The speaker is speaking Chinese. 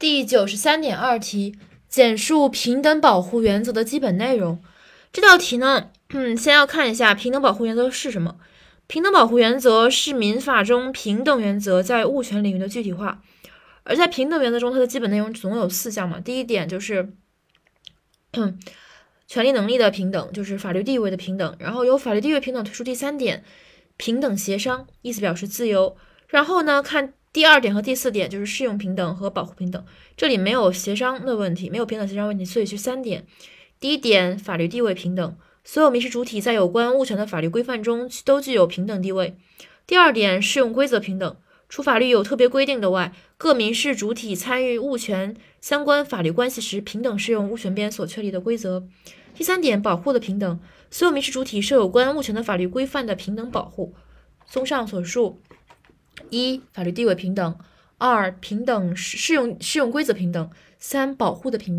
第九十三点二题，简述平等保护原则的基本内容。这道题呢，嗯，先要看一下平等保护原则是什么。平等保护原则是民法中平等原则在物权领域的具体化。而在平等原则中，它的基本内容总有四项嘛。第一点就是，权利能力的平等，就是法律地位的平等。然后由法律地位平等推出第三点，平等协商，意思表示自由。然后呢，看。第二点和第四点就是适用平等和保护平等，这里没有协商的问题，没有平等协商问题，所以是三点。第一点，法律地位平等，所有民事主体在有关物权的法律规范中都具有平等地位。第二点，适用规则平等，除法律有特别规定的外，各民事主体参与物权相关法律关系时，平等适用物权边所确立的规则。第三点，保护的平等，所有民事主体受有关物权的法律规范的平等保护。综上所述。一、法律地位平等；二、平等适用适用规则平等；三、保护的平等。